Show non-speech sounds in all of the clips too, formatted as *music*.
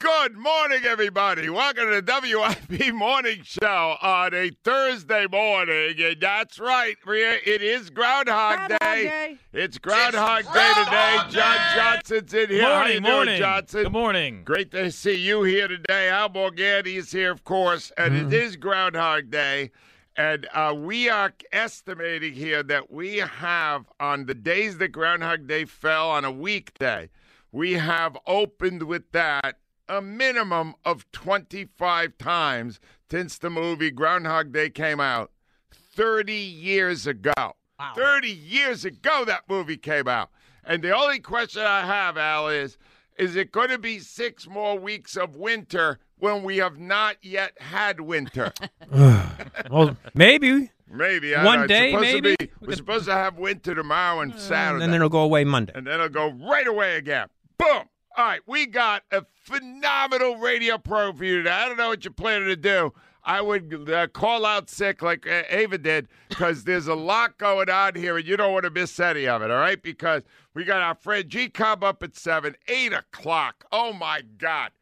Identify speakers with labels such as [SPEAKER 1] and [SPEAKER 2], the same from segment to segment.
[SPEAKER 1] Good morning, everybody. Welcome to the WIP Morning Show on a Thursday morning. And that's right, Maria. It is Groundhog,
[SPEAKER 2] Groundhog
[SPEAKER 1] Day.
[SPEAKER 2] Day.
[SPEAKER 1] It's Groundhog Day today. John Johnson's in here. How you
[SPEAKER 3] Morning,
[SPEAKER 1] doing,
[SPEAKER 3] morning.
[SPEAKER 1] Johnson?
[SPEAKER 3] Good morning.
[SPEAKER 1] Great to see you here today. Al Morganti is here, of course, and
[SPEAKER 3] Mm-hmm.
[SPEAKER 1] it is Groundhog Day. And uh, we are estimating here that we have, on the days that Groundhog Day fell on a weekday, we have opened with that a minimum of 25 times since the movie Groundhog Day came out 30 years ago. Wow. 30 years ago, that movie came out. And the only question I have, Al, is is it going to be six more weeks of winter when we have not yet had winter? *laughs* *sighs*
[SPEAKER 4] Well, maybe.
[SPEAKER 1] Maybe. I
[SPEAKER 4] One
[SPEAKER 1] know.
[SPEAKER 4] Day, maybe?
[SPEAKER 1] be- we're supposed to have winter tomorrow and uh, Saturday.
[SPEAKER 4] And then it'll go away Monday.
[SPEAKER 1] and then it'll go right away again. Boom. All right, we got a phenomenal radio pro for you today. I don't know what you're planning to do. I would uh, call out sick like uh, Ava did because there's a lot going on here and you don't want to miss any of it, all right? Because we got our friend G Cobb up at 7, 8 o'clock. Oh, my God.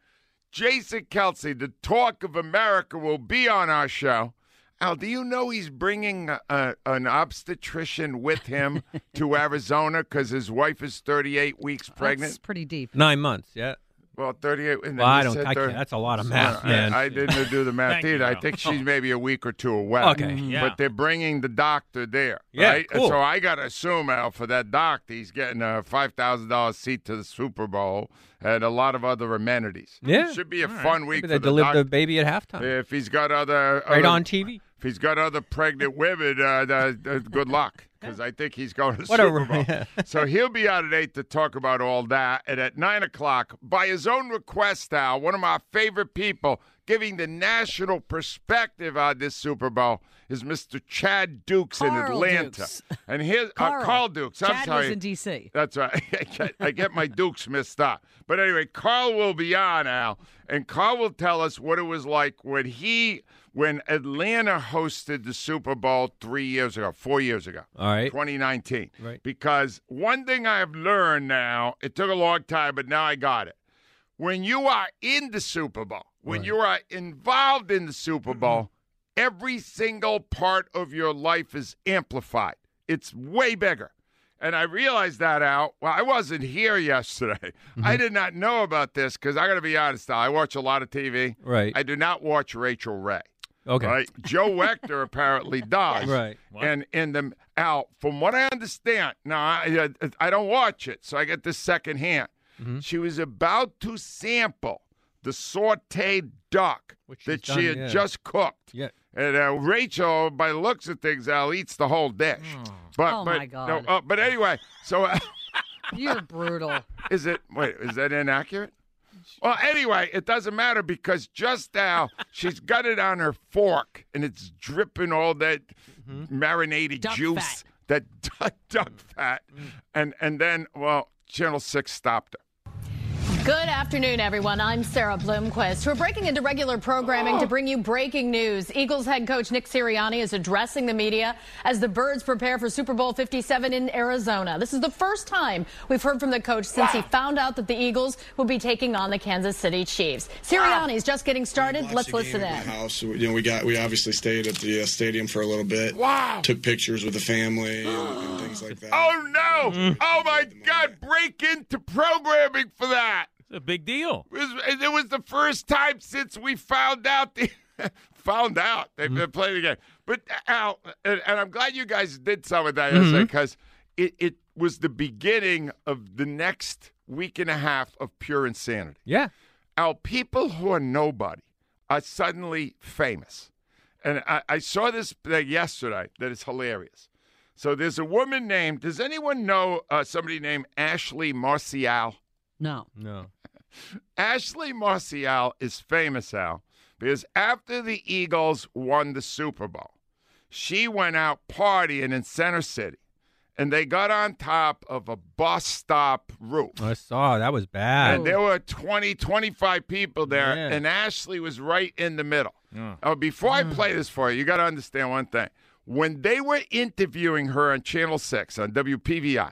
[SPEAKER 1] Jason Kelce, the talk of America, will be on our show. Al, do you know he's bringing a, a, an obstetrician with him *laughs* to Arizona because his wife is 38 weeks pregnant?
[SPEAKER 2] That's pretty deep.
[SPEAKER 4] Nine months, yeah.
[SPEAKER 1] Well, 38. and
[SPEAKER 4] Well,
[SPEAKER 1] then
[SPEAKER 4] I
[SPEAKER 1] you
[SPEAKER 4] don't.
[SPEAKER 1] said
[SPEAKER 4] I
[SPEAKER 1] 30
[SPEAKER 4] can't, that's a lot of
[SPEAKER 1] So,
[SPEAKER 4] math,
[SPEAKER 1] I-
[SPEAKER 4] man.
[SPEAKER 1] I, didn't do the math *laughs*
[SPEAKER 3] Thank you,
[SPEAKER 1] either. I think she's maybe a week or two away.
[SPEAKER 4] Okay,
[SPEAKER 3] yeah.
[SPEAKER 1] But they're bringing the doctor there.
[SPEAKER 4] Yeah,
[SPEAKER 1] right?
[SPEAKER 4] Cool.
[SPEAKER 1] so I got to assume, Al, for that doctor, he's getting a $5,000 seat to the Super Bowl and a lot of other amenities.
[SPEAKER 4] Yeah.
[SPEAKER 1] Should be a fun week
[SPEAKER 4] Maybe
[SPEAKER 1] for
[SPEAKER 4] they
[SPEAKER 1] the
[SPEAKER 4] deliver the baby at halftime.
[SPEAKER 1] If he's got other.
[SPEAKER 4] Right
[SPEAKER 1] other-
[SPEAKER 4] on TV.
[SPEAKER 1] If he's got other pregnant women, uh, uh, uh, good luck, because I think he's going to Super Bowl. *laughs*
[SPEAKER 4] yeah.
[SPEAKER 1] So he'll be out at eight to talk about all that, and at nine o'clock, by his own request, Al, one of my favorite people, giving the national perspective on this Super Bowl is Mr. Chad Dukes in Atlanta,
[SPEAKER 2] Dukes.
[SPEAKER 1] and his uh,
[SPEAKER 2] Carl.
[SPEAKER 1] Carl Dukes. I'm
[SPEAKER 2] Chad
[SPEAKER 1] sorry.
[SPEAKER 2] was in D.C.
[SPEAKER 1] That's right. *laughs* I get, I get my Dukes mixed up. But anyway, Carl will be on, Al, and Carl will tell us what it was like when he, when Atlanta hosted the Super Bowl three years ago, four years ago,
[SPEAKER 4] All right.
[SPEAKER 1] 2019.
[SPEAKER 4] Right.
[SPEAKER 1] Because one thing I've learned now, it took a long time, but now I got it. When you are in the Super Bowl, when you are involved in the Super mm-hmm. Bowl, every single part of your life is amplified. It's way bigger. And I realized that out. Well, I wasn't here *laughs* yesterday. I mm-hmm. did not know about this because I got to be honest. I watch a lot of TV.
[SPEAKER 4] Right.
[SPEAKER 1] I do not watch Rachael Ray.
[SPEAKER 4] Okay.
[SPEAKER 1] Right. Joe *laughs* Wechter apparently does.
[SPEAKER 4] Right.
[SPEAKER 1] And in the Al, from what I understand, now I, I don't watch it, so I get this secondhand.
[SPEAKER 4] Mm-hmm.
[SPEAKER 1] She was about to sample the sautéed duck
[SPEAKER 4] Which
[SPEAKER 1] that
[SPEAKER 4] she's
[SPEAKER 1] she had
[SPEAKER 4] yeah.
[SPEAKER 1] just cooked.
[SPEAKER 4] Yeah.
[SPEAKER 1] And uh, Rachel, by the looks of things, Al eats the whole dish. But,
[SPEAKER 2] Oh,
[SPEAKER 1] but,
[SPEAKER 2] my God.
[SPEAKER 1] No, uh, but anyway, so uh, *laughs*
[SPEAKER 2] You're brutal.
[SPEAKER 1] is it? Wait, is that inaccurate? Well, anyway, it doesn't matter because just now she's got it on her fork and it's dripping all that mm-hmm. marinated
[SPEAKER 2] Duck
[SPEAKER 1] juice,
[SPEAKER 2] fat.
[SPEAKER 1] that *laughs* duck, duck mm. fat, mm. and and then well, Channel Six stopped her.
[SPEAKER 3] Good afternoon, everyone. I'm Sarah Bloomquist. We're breaking into regular programming to bring you breaking news. Eagles head coach Nick Sirianni is addressing the media as the Birds prepare for Super Bowl 57 in Arizona. This is the first time we've heard from the coach since he found out that the Eagles will be taking on the Kansas City Chiefs. Sirianni's just getting started. Let's listen
[SPEAKER 5] game
[SPEAKER 3] in.
[SPEAKER 5] House. You know, we got we obviously stayed at the uh, stadium for a little bit.
[SPEAKER 1] Wow.
[SPEAKER 5] Took pictures with the family and, and things like that. *gasps*
[SPEAKER 1] Oh no! Oh my God! Break into programming for that.
[SPEAKER 4] It's a big deal.
[SPEAKER 1] It was, it was the first time since we found out the *laughs* found out they've been playing the game. But Al, and, and I'm glad you guys did some of that yesterday because it, it was the beginning of the next week and a half of pure insanity.
[SPEAKER 4] Yeah.
[SPEAKER 1] Al, people who are nobody are suddenly famous. And I, I saw this yesterday that is hilarious. So there's a woman named, does anyone know uh, somebody named Ashley Marcial?
[SPEAKER 2] No.
[SPEAKER 4] No.
[SPEAKER 1] Ashley Marcial is famous, Al, because after the Eagles won the Super Bowl, she went out partying in Center City. And they got on top of a bus stop roof.
[SPEAKER 4] I saw that was bad.
[SPEAKER 1] And there were 20, 25 people there,
[SPEAKER 4] Yeah.
[SPEAKER 1] and Ashley was right in the middle.
[SPEAKER 4] Yeah.
[SPEAKER 1] Oh, before I hmm. play this for you, you got to understand one thing. When they were interviewing her on Channel 6 on WPVI,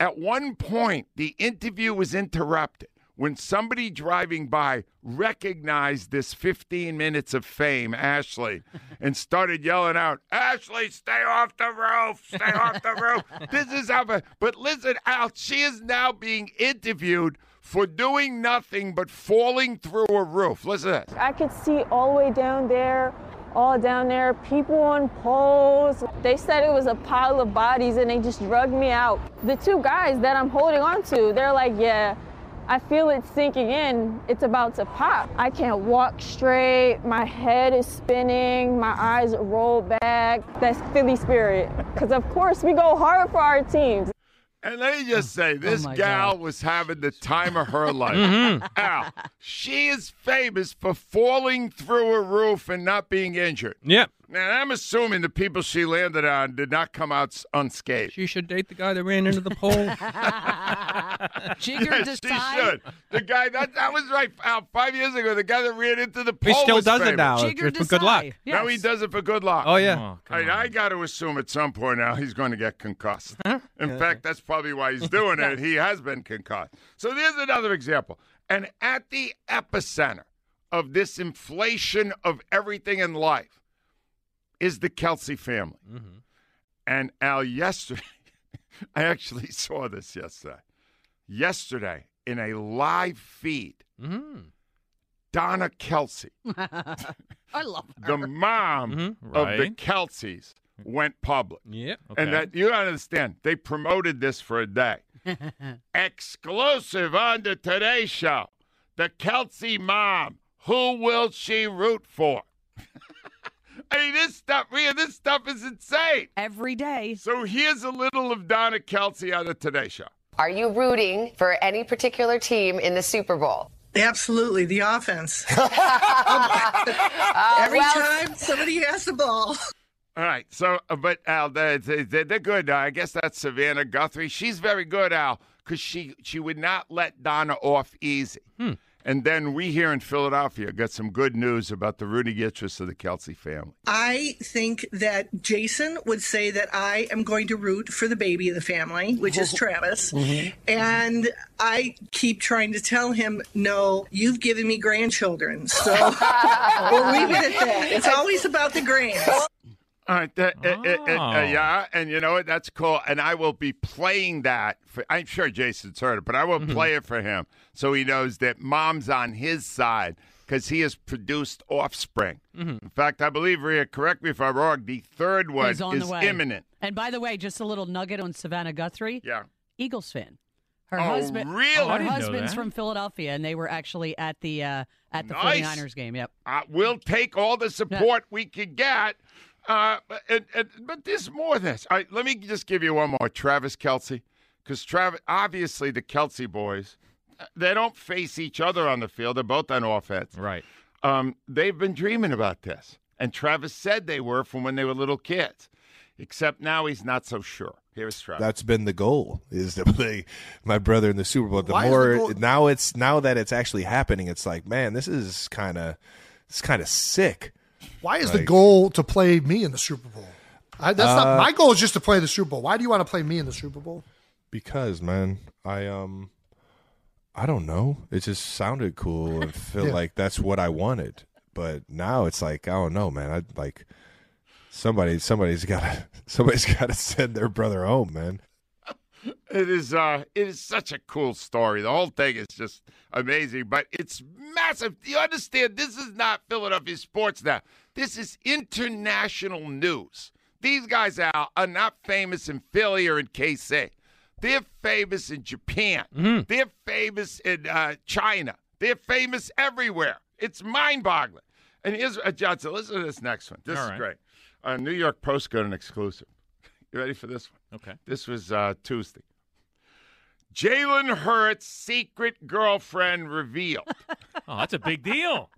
[SPEAKER 1] at one point, the interview was interrupted when somebody driving by recognized this 15 minutes of fame, Ashley, and started yelling out, Ashley, stay off the roof, stay off the roof. This is how, but listen, Al, she is now being interviewed for doing nothing but falling through a roof. Listen.
[SPEAKER 6] I could see all the way down there, all down there, people on poles. They said it was a pile of bodies and they just drugged me out. The two guys that I'm holding on to, they're like, yeah, I feel it sinking in. It's about to pop. I can't walk straight. My head is spinning. My eyes roll back. That's Philly spirit. Because, of course, we go hard for our teams.
[SPEAKER 1] And let me just oh, say, oh this
[SPEAKER 2] my
[SPEAKER 1] gal
[SPEAKER 2] God.
[SPEAKER 1] was having the time of her life. Mm-hmm. Al, she is famous for falling through a roof and not being injured.
[SPEAKER 4] Yep.
[SPEAKER 1] Now, I'm assuming the people she landed on did not come out unscathed.
[SPEAKER 4] She should date the guy that ran into the pole. *laughs* *laughs*
[SPEAKER 2] Jigger
[SPEAKER 1] Yes, she should. The guy that that was right. Al, five years ago, the guy that ran into the pole
[SPEAKER 4] he still
[SPEAKER 1] was
[SPEAKER 4] does it now.
[SPEAKER 2] Jigger
[SPEAKER 4] It's for good luck.
[SPEAKER 2] decide.
[SPEAKER 1] Now he does it for good luck.
[SPEAKER 4] Oh yeah.
[SPEAKER 1] Oh, I, mean, I got to assume at some point now he's going to get concussed. In fact, that's probably why he's doing it. He has been concussed. So there's another example. And at the epicenter of this inflation of everything in life is the Kelce family. And Al, yesterday, *laughs* I actually saw this yesterday. Yesterday, in a live feed,
[SPEAKER 4] Mhm.
[SPEAKER 1] Donna Kelce, *laughs*
[SPEAKER 2] I love her.
[SPEAKER 1] the mom
[SPEAKER 4] Mhm,
[SPEAKER 1] of the
[SPEAKER 4] right.
[SPEAKER 1] Kelces, went public.
[SPEAKER 4] Yep. Okay.
[SPEAKER 1] And that you understand, they promoted this for a day. *laughs* Exclusive on the Today Show. The Kelce mom. Who will she root for? I mean, this stuff, Rhea, this stuff is insane.
[SPEAKER 2] Every day.
[SPEAKER 1] So here's a little of Donna Kelce on the Today Show.
[SPEAKER 7] Are you rooting for any particular team in the Super Bowl?
[SPEAKER 8] Absolutely, the offense. *laughs* Every
[SPEAKER 7] well-
[SPEAKER 8] time somebody has the ball.
[SPEAKER 1] All right. So, uh, but Al, they, they, they're good. Uh, I guess that's Savannah Guthrie. She's very good, Al, because she she would not let Donna off easy. And then we here in Philadelphia got some good news about the Rudy Gitchis of the Kelce family.
[SPEAKER 8] I think that Jason would say that I am going to root for the baby of the family, which is *laughs* Travis. Mm-hmm. And I keep trying to tell him, no, you've given me grandchildren. So we'll leave it at that. It's always about the grands.
[SPEAKER 1] All right, uh, uh, uh, uh,
[SPEAKER 4] Oh.
[SPEAKER 1] yeah, and you know what? That's cool. And I will be playing that. For, I'm sure Jason's heard it, but I will play it for him so he knows that mom's on his side because he has produced offspring. In fact, I believe, Rhea, correct me if I'm wrong, the third one
[SPEAKER 2] Is on the
[SPEAKER 1] imminent.
[SPEAKER 2] And by the way, just a little nugget on Savannah Guthrie.
[SPEAKER 1] Yeah.
[SPEAKER 2] Eagles fan. Her
[SPEAKER 1] Oh,
[SPEAKER 2] husband.
[SPEAKER 1] really?
[SPEAKER 4] Oh, I
[SPEAKER 2] Her husband's from Philadelphia, and they were actually at the uh, at the
[SPEAKER 1] Nice.
[SPEAKER 2] 49ers game. Yep.
[SPEAKER 1] Uh, we'll take all the support we can get. Uh, and, and, but there's more than this. All right, let me just give you one more. Travis Kelce. Because Travis, obviously, the Kelce boys, uh, they don't face each other on the field. They're both on offense.
[SPEAKER 4] Right.
[SPEAKER 1] Um, they've been dreaming about this. And Travis said they were from when they were little kids. Except now he's not so sure. Here's Travis.
[SPEAKER 9] That's been the goal is to play my brother in the Super Bowl. The
[SPEAKER 10] Why is the
[SPEAKER 9] more
[SPEAKER 10] goal-
[SPEAKER 9] now it's now that it's actually happening, it's like, man, this is kind of it's kind of sick.
[SPEAKER 10] Why is the goal to play me in the Super Bowl? I, that's
[SPEAKER 9] Uh,
[SPEAKER 10] not my goal. Is just to play the Super Bowl. Why do you want to play me in the Super Bowl?
[SPEAKER 9] Because man, I um, I don't know. It just sounded cool and *laughs* feel
[SPEAKER 10] Yeah.
[SPEAKER 9] like that's what I wanted. But now it's like I don't know, man. I like somebody. Somebody's got to. *laughs* Somebody's got to *laughs* send their brother home, man.
[SPEAKER 1] It is uh it is such a cool story. The whole thing is just amazing, but it's massive. Do you understand? This is not Philadelphia sports now. This is international news. These guys are, are not famous in Philly or in KC. They're famous in Japan. They're famous in uh, China. They're famous everywhere. It's mind-boggling. And here's uh, Johnson. Listen to this next one. This
[SPEAKER 4] All
[SPEAKER 1] is
[SPEAKER 4] right.
[SPEAKER 1] great. Uh, New York Post got an exclusive. *laughs* You ready for this one?
[SPEAKER 4] Okay.
[SPEAKER 1] This was uh, Tuesday. Jalen Hurts' secret girlfriend revealed. *laughs*
[SPEAKER 4] Oh, that's a big deal.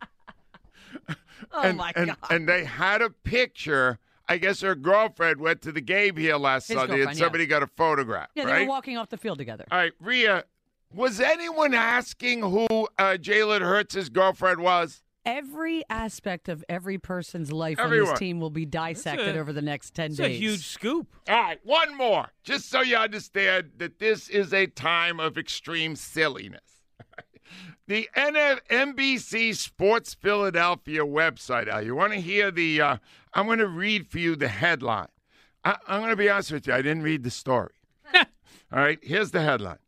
[SPEAKER 2] Oh
[SPEAKER 1] and,
[SPEAKER 2] my
[SPEAKER 1] and,
[SPEAKER 2] god.
[SPEAKER 1] And they had a picture. I guess her girlfriend went to the game here last
[SPEAKER 2] His
[SPEAKER 1] Sunday, and somebody
[SPEAKER 2] yes.
[SPEAKER 1] got a photograph.
[SPEAKER 2] yeah, they
[SPEAKER 1] right?
[SPEAKER 2] were walking off the field together.
[SPEAKER 1] All right, Rhea. Was anyone asking who uh, Jalen Hurts' girlfriend was?
[SPEAKER 2] Every aspect of every person's life on this team will be dissected
[SPEAKER 4] a-
[SPEAKER 2] over the next 10
[SPEAKER 4] It's
[SPEAKER 2] days.
[SPEAKER 4] a huge scoop.
[SPEAKER 1] All right, one more, just so you understand that this is a time of extreme silliness. *laughs* the NF- NBC Sports Philadelphia website. Al, you want to hear the? Uh, I'm going to read for you the headline. I, I'm going to be honest with you. I didn't read the story. *laughs* All right, here's the headline.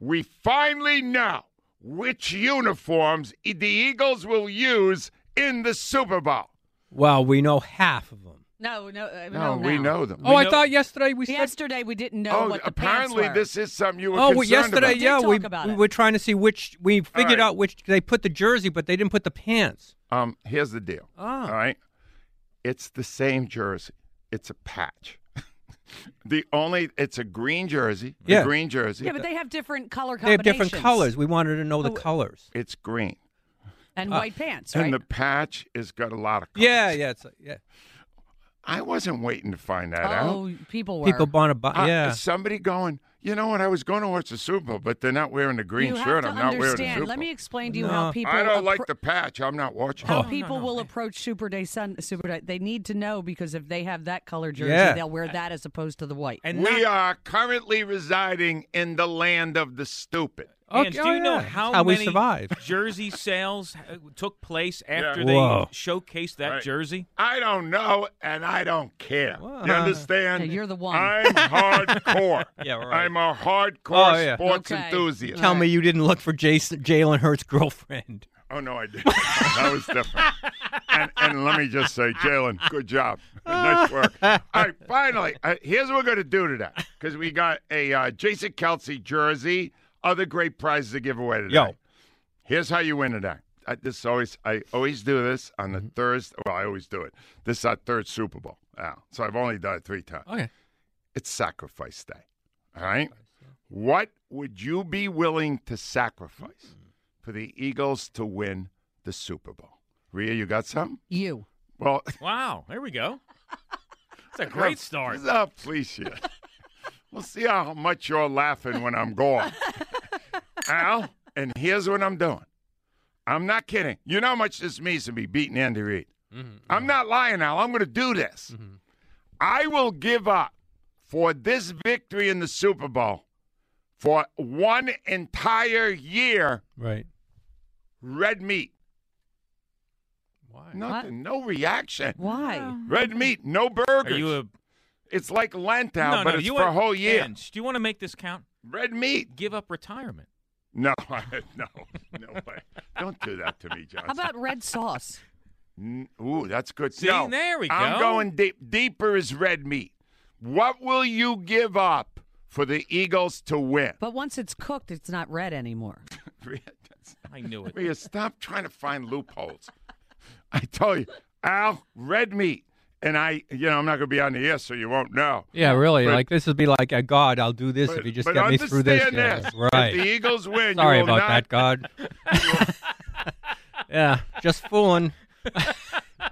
[SPEAKER 1] We finally know which uniforms the Eagles will use in the Super Bowl.
[SPEAKER 4] Well, we know half of them.
[SPEAKER 2] No, no, uh,
[SPEAKER 1] No,
[SPEAKER 2] no,
[SPEAKER 1] we
[SPEAKER 2] now.
[SPEAKER 1] know them.
[SPEAKER 4] Oh, I
[SPEAKER 1] know-
[SPEAKER 4] thought yesterday we said.
[SPEAKER 2] Yesterday we didn't know
[SPEAKER 1] Oh,
[SPEAKER 2] what the
[SPEAKER 1] apparently
[SPEAKER 2] pants were.
[SPEAKER 1] this is something you were
[SPEAKER 4] Oh, well,
[SPEAKER 1] concerned
[SPEAKER 4] yesterday,
[SPEAKER 1] about.
[SPEAKER 4] yeah,
[SPEAKER 2] did
[SPEAKER 4] we
[SPEAKER 2] talk about
[SPEAKER 4] we
[SPEAKER 2] it.
[SPEAKER 4] were trying to see which we figured
[SPEAKER 1] right.
[SPEAKER 4] out which they put the jersey, but they didn't put the pants.
[SPEAKER 1] Um, here's the deal.
[SPEAKER 4] Ah.
[SPEAKER 1] All right, it's the same jersey. It's a patch. The only it's a green jersey. a
[SPEAKER 4] Yeah.
[SPEAKER 1] green jersey.
[SPEAKER 2] Yeah, but they have different color
[SPEAKER 4] They have
[SPEAKER 2] combinations.
[SPEAKER 4] different colors. We wanted to know the
[SPEAKER 2] Oh,
[SPEAKER 4] colors.
[SPEAKER 1] it's green,
[SPEAKER 2] and
[SPEAKER 4] Uh,
[SPEAKER 2] white pants, right?
[SPEAKER 1] and the patch has got a lot of. Colors.
[SPEAKER 4] Yeah, yeah, it's yeah.
[SPEAKER 1] I wasn't waiting to find that out.
[SPEAKER 2] oh, people were.
[SPEAKER 4] People want to buy.
[SPEAKER 1] Uh,
[SPEAKER 4] yeah,
[SPEAKER 1] is somebody going. You know what? I was going to watch the Super Bowl, but they're not wearing the green
[SPEAKER 2] you
[SPEAKER 1] shirt.
[SPEAKER 2] have to
[SPEAKER 1] I'm not wearing the
[SPEAKER 2] understand.
[SPEAKER 1] Super
[SPEAKER 2] Let me explain to you
[SPEAKER 4] No.
[SPEAKER 2] how people.
[SPEAKER 1] I don't like the patch. I'm not watching.
[SPEAKER 2] How
[SPEAKER 1] it.
[SPEAKER 2] Oh, people will approach Super Day Sun Super Day. They need to know because if they have that color jersey,
[SPEAKER 4] Yeah.
[SPEAKER 2] they'll wear that as opposed to the white.
[SPEAKER 4] and
[SPEAKER 1] we
[SPEAKER 4] not-
[SPEAKER 1] are currently residing in the land of the stupid.
[SPEAKER 4] Okay,
[SPEAKER 11] And
[SPEAKER 4] oh,
[SPEAKER 11] do you know
[SPEAKER 4] yeah.
[SPEAKER 11] how,
[SPEAKER 4] How we
[SPEAKER 11] many
[SPEAKER 4] survive. *laughs*
[SPEAKER 11] jersey sales uh, took place after
[SPEAKER 1] Yeah.
[SPEAKER 11] they
[SPEAKER 4] Whoa.
[SPEAKER 11] showcased that
[SPEAKER 1] Right.
[SPEAKER 11] jersey?
[SPEAKER 1] I don't know, and I don't care.
[SPEAKER 4] Well,
[SPEAKER 1] you understand?
[SPEAKER 2] Yeah, you're the one.
[SPEAKER 1] I'm *laughs* hardcore.
[SPEAKER 4] Yeah, right.
[SPEAKER 1] I'm a hardcore
[SPEAKER 4] Oh, yeah.
[SPEAKER 1] sports
[SPEAKER 2] Okay.
[SPEAKER 1] enthusiast.
[SPEAKER 4] Tell me you didn't look for Jason Jalen Hurts' girlfriend.
[SPEAKER 1] Oh no, I didn't. that was different. And, and let me just say, Jalen, good job, nice work. *laughs* All right, finally, uh, here's what we're going to do today because we got a uh, Jason Kelce jersey, other great prizes to give away today.
[SPEAKER 4] Yo.
[SPEAKER 1] here's how you win today. I, this always I always do this on the mm-hmm. Thursday. Well, I always do it. This is our third Super Bowl now, so I've only done it three times.
[SPEAKER 4] Oh, okay.
[SPEAKER 1] It's sacrifice day. All right. What would you be willing to sacrifice mm-hmm. for the Eagles to win the Super Bowl? Rhea, you got something?
[SPEAKER 2] you.
[SPEAKER 1] Well, *laughs*
[SPEAKER 11] Wow, there we go. It's a *laughs* great start.
[SPEAKER 1] Oh, please, yeah. We'll see how much you're laughing when I'm gone. *laughs* Al, and here's what I'm doing. I'm not kidding. You know how much this means to me beating Andy Reid. Mm-hmm. I'm not lying, Al. I'm going to do this. Mm-hmm. I will give up for this victory in the Super Bowl for one entire year
[SPEAKER 4] Right.
[SPEAKER 1] red meat.
[SPEAKER 4] Why?
[SPEAKER 1] Nothing. No reaction.
[SPEAKER 2] Why?
[SPEAKER 1] Red meat, no burgers.
[SPEAKER 11] Are you a
[SPEAKER 1] it's like Lent, Al,
[SPEAKER 11] no,
[SPEAKER 1] but
[SPEAKER 11] no,
[SPEAKER 1] it's
[SPEAKER 11] you
[SPEAKER 1] for a whole year.
[SPEAKER 11] Ange, do you want to make this count?
[SPEAKER 1] Red meat.
[SPEAKER 11] Give up retirement.
[SPEAKER 1] No, *laughs* no, no way. Don't do that to me, John.
[SPEAKER 2] How about red sauce?
[SPEAKER 1] Ooh, that's good.
[SPEAKER 11] See,
[SPEAKER 1] no,
[SPEAKER 11] there we go.
[SPEAKER 1] I'm going deep. Deeper is red meat. What will you give up for the Eagles to win?
[SPEAKER 2] But once it's cooked, it's not red anymore. *laughs*
[SPEAKER 1] That's-
[SPEAKER 11] I knew it.
[SPEAKER 1] Rhea, stop trying to find loopholes. I tell you, Al, red meat. And I, you know, I'm not going to be on the air, so you won't know.
[SPEAKER 4] Yeah, really.
[SPEAKER 1] But-
[SPEAKER 4] like this would be like a God. I'll do this
[SPEAKER 1] But,
[SPEAKER 4] if you just get me through this.
[SPEAKER 1] understand
[SPEAKER 4] Yeah, right.
[SPEAKER 1] If the Eagles win,
[SPEAKER 4] Sorry
[SPEAKER 1] you will
[SPEAKER 4] about
[SPEAKER 1] not,
[SPEAKER 4] that, God. *laughs* *laughs* yeah, just fooling. *laughs*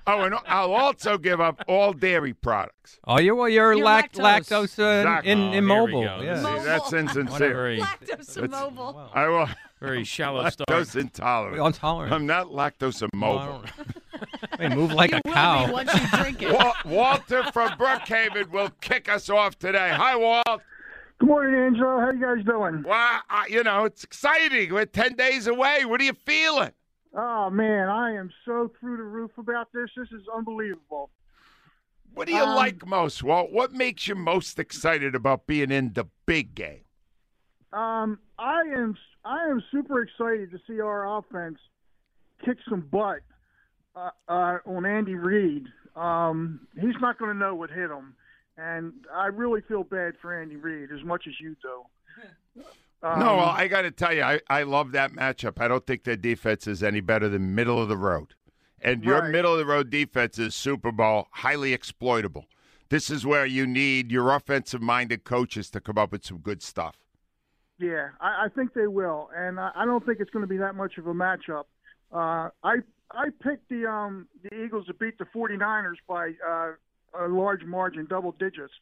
[SPEAKER 1] Oh, and I'll also give up all dairy products.
[SPEAKER 4] Oh, you're well, you're,
[SPEAKER 2] You're
[SPEAKER 4] lact-
[SPEAKER 2] lactose.
[SPEAKER 4] lactose, uh,
[SPEAKER 1] Exactly.
[SPEAKER 4] in,
[SPEAKER 11] Oh, we
[SPEAKER 4] immobile.
[SPEAKER 11] go.
[SPEAKER 4] Yeah.
[SPEAKER 11] This
[SPEAKER 1] See, that's insincere.
[SPEAKER 11] very,
[SPEAKER 2] Lactose immobile.
[SPEAKER 1] I will.
[SPEAKER 11] very shallow start.
[SPEAKER 1] Lactose intolerant.
[SPEAKER 4] Intolerant.
[SPEAKER 1] I'm not lactose immobile. *laughs*
[SPEAKER 4] They move like
[SPEAKER 2] You
[SPEAKER 4] a
[SPEAKER 2] will
[SPEAKER 4] cow.
[SPEAKER 2] be once you drink it. *laughs*
[SPEAKER 1] Wa- Walter from Brookhaven will kick us off today. Hi, Walt.
[SPEAKER 12] Good morning, Angelo. How you guys doing?
[SPEAKER 1] Well, uh, you know, it's exciting. We're 10 days away. What are you feeling?
[SPEAKER 12] Oh man, I am so through the roof about this. This is unbelievable.
[SPEAKER 1] What do you
[SPEAKER 12] Um,
[SPEAKER 1] like most, Walt? What makes you most excited about being in the big game?
[SPEAKER 12] Um, I am I am super excited to see our offense kick some butt uh, uh, on Andy Reid. Um, he's not going to know what hit him, and I really feel bad for Andy Reid as much as you do. *laughs* Um,
[SPEAKER 1] no, well, I got to tell you, I, I love that matchup. I don't think their defense is any better than middle of the road. And your
[SPEAKER 12] Right.
[SPEAKER 1] middle of the road defense is Super Bowl, highly exploitable. This is where you need your offensive minded coaches to come up with some good stuff.
[SPEAKER 12] Yeah, I, I think they will, and I, I don't think it's going to be that much of a matchup. Uh, I I picked the um the Eagles to beat the 49ers by uh, a large margin, double digits,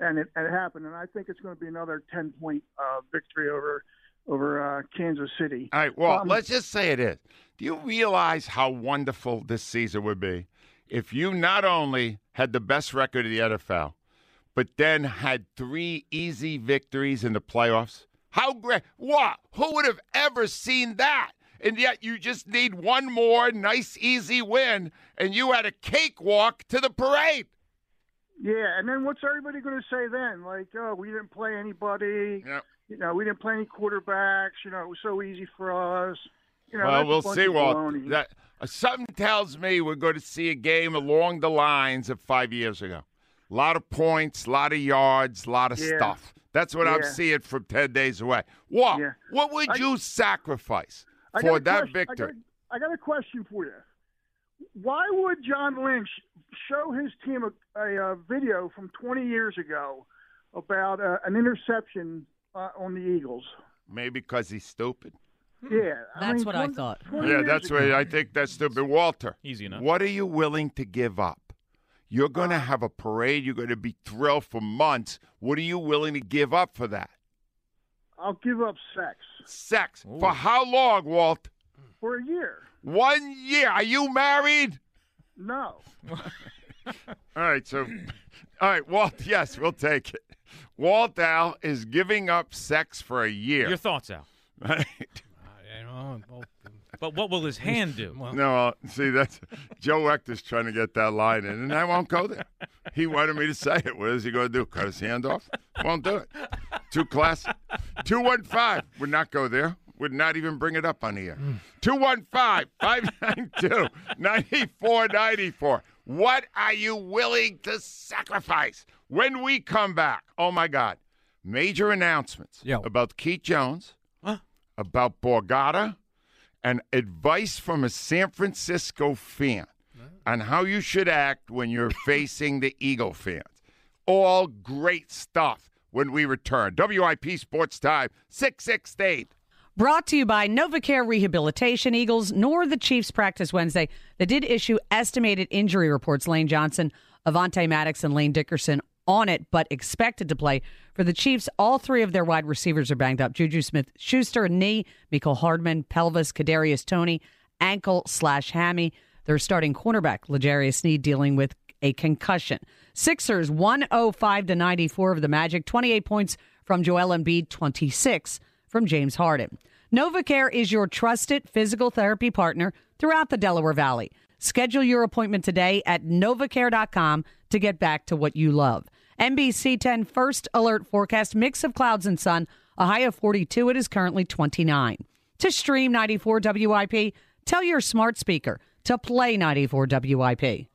[SPEAKER 12] and it, it happened. And I think it's going to be another 10 point uh, victory over over uh, Kansas City.
[SPEAKER 1] All right, well,
[SPEAKER 12] Um,
[SPEAKER 1] let's just say it is. Do you realize how wonderful this season would be if you not only had the best record of the NFL, but then had three easy victories in the playoffs? How great! What? Who would have ever seen that? And yet you just need one more nice, easy win, and you had a cakewalk to the parade.
[SPEAKER 12] Yeah, and then what's everybody going to say then? Like, oh, we didn't play anybody.
[SPEAKER 1] Yep.
[SPEAKER 12] You know, we didn't play any quarterbacks. You know, it was so easy for us. You know,
[SPEAKER 1] well, we'll see. Well, that uh, something tells me we're going to see a game along the lines of five years ago. A lot of points, a lot of yards, a lot of
[SPEAKER 12] Yeah.
[SPEAKER 1] stuff. That's what I'm seeing from ten days away. What?
[SPEAKER 12] Yeah.
[SPEAKER 1] What would
[SPEAKER 12] I-
[SPEAKER 1] you sacrifice for that
[SPEAKER 12] question-
[SPEAKER 1] victory?
[SPEAKER 12] I got, I got a question for you. Why would John Lynch show his team a, a, uh video from 20 years ago about uh, an interception uh, on the Eagles?
[SPEAKER 1] Maybe because he's stupid.
[SPEAKER 12] Yeah,
[SPEAKER 2] That's
[SPEAKER 12] mean,
[SPEAKER 2] what I thought.
[SPEAKER 1] Yeah, that's
[SPEAKER 12] ago.
[SPEAKER 1] what I think. That's stupid. Walter,
[SPEAKER 11] Easy enough.
[SPEAKER 1] what are you willing to give up? You're going
[SPEAKER 12] Uh,
[SPEAKER 1] to have a parade. You're going to be thrilled for months. What are you willing to give up for that?
[SPEAKER 12] I'll give up sex
[SPEAKER 1] Sex. For how long, Walt?
[SPEAKER 12] for a year.
[SPEAKER 1] One year. Are you married?
[SPEAKER 12] No. *laughs*
[SPEAKER 1] All right, so, all right, Walt, yes, we'll take it. Walt Al is giving up sex for a year.
[SPEAKER 11] Your thoughts, Al. *laughs*
[SPEAKER 1] Right?
[SPEAKER 4] Uh, you know, well,
[SPEAKER 11] But what will his hand do?
[SPEAKER 1] No, uh, see, that's Joe Ector's trying to get that line in, and I won't go there. He wanted me to say it. What is he going to do? Cut his hand off? Won't do it. Too classy. 215 would not go there. Would not even bring it up on the air. 215 592 9494. What are you willing to sacrifice? When we come back, oh my God, major announcements
[SPEAKER 4] Yeah.
[SPEAKER 1] about Keith Jones, huh? about Borgata, and advice from a San Francisco fan on how you should act when you're *coughs* facing the Eagle fans. All great stuff when we return. WIP Sports Time, 668.
[SPEAKER 2] Brought to you by Novacare Rehabilitation Eagles, nor the Chiefs practice Wednesday. They did issue estimated injury reports. Lane Johnson, Avonte Maddox, and Landon Dickerson on it, but expected to play. For the Chiefs, all three of their wide receivers are banged up. Juju Smith Schuster, knee, Mecole Hardman, pelvis, Kadarius Toney, ankle slash hammy. Their starting cornerback, L'Jarius Sneed, dealing with a concussion. Sixers 105 to 94 of the Magic, 28 points from Joel Embiid, 26 from James Harden. Novacare is your trusted physical therapy partner throughout the Delaware Valley. Schedule your appointment today at novacare.com to get back to what you love. NBC 10 first alert forecast mix of clouds and sun, a high of 42. It is currently 29. To stream 94 WIP, tell your smart speaker to play 94 WIP.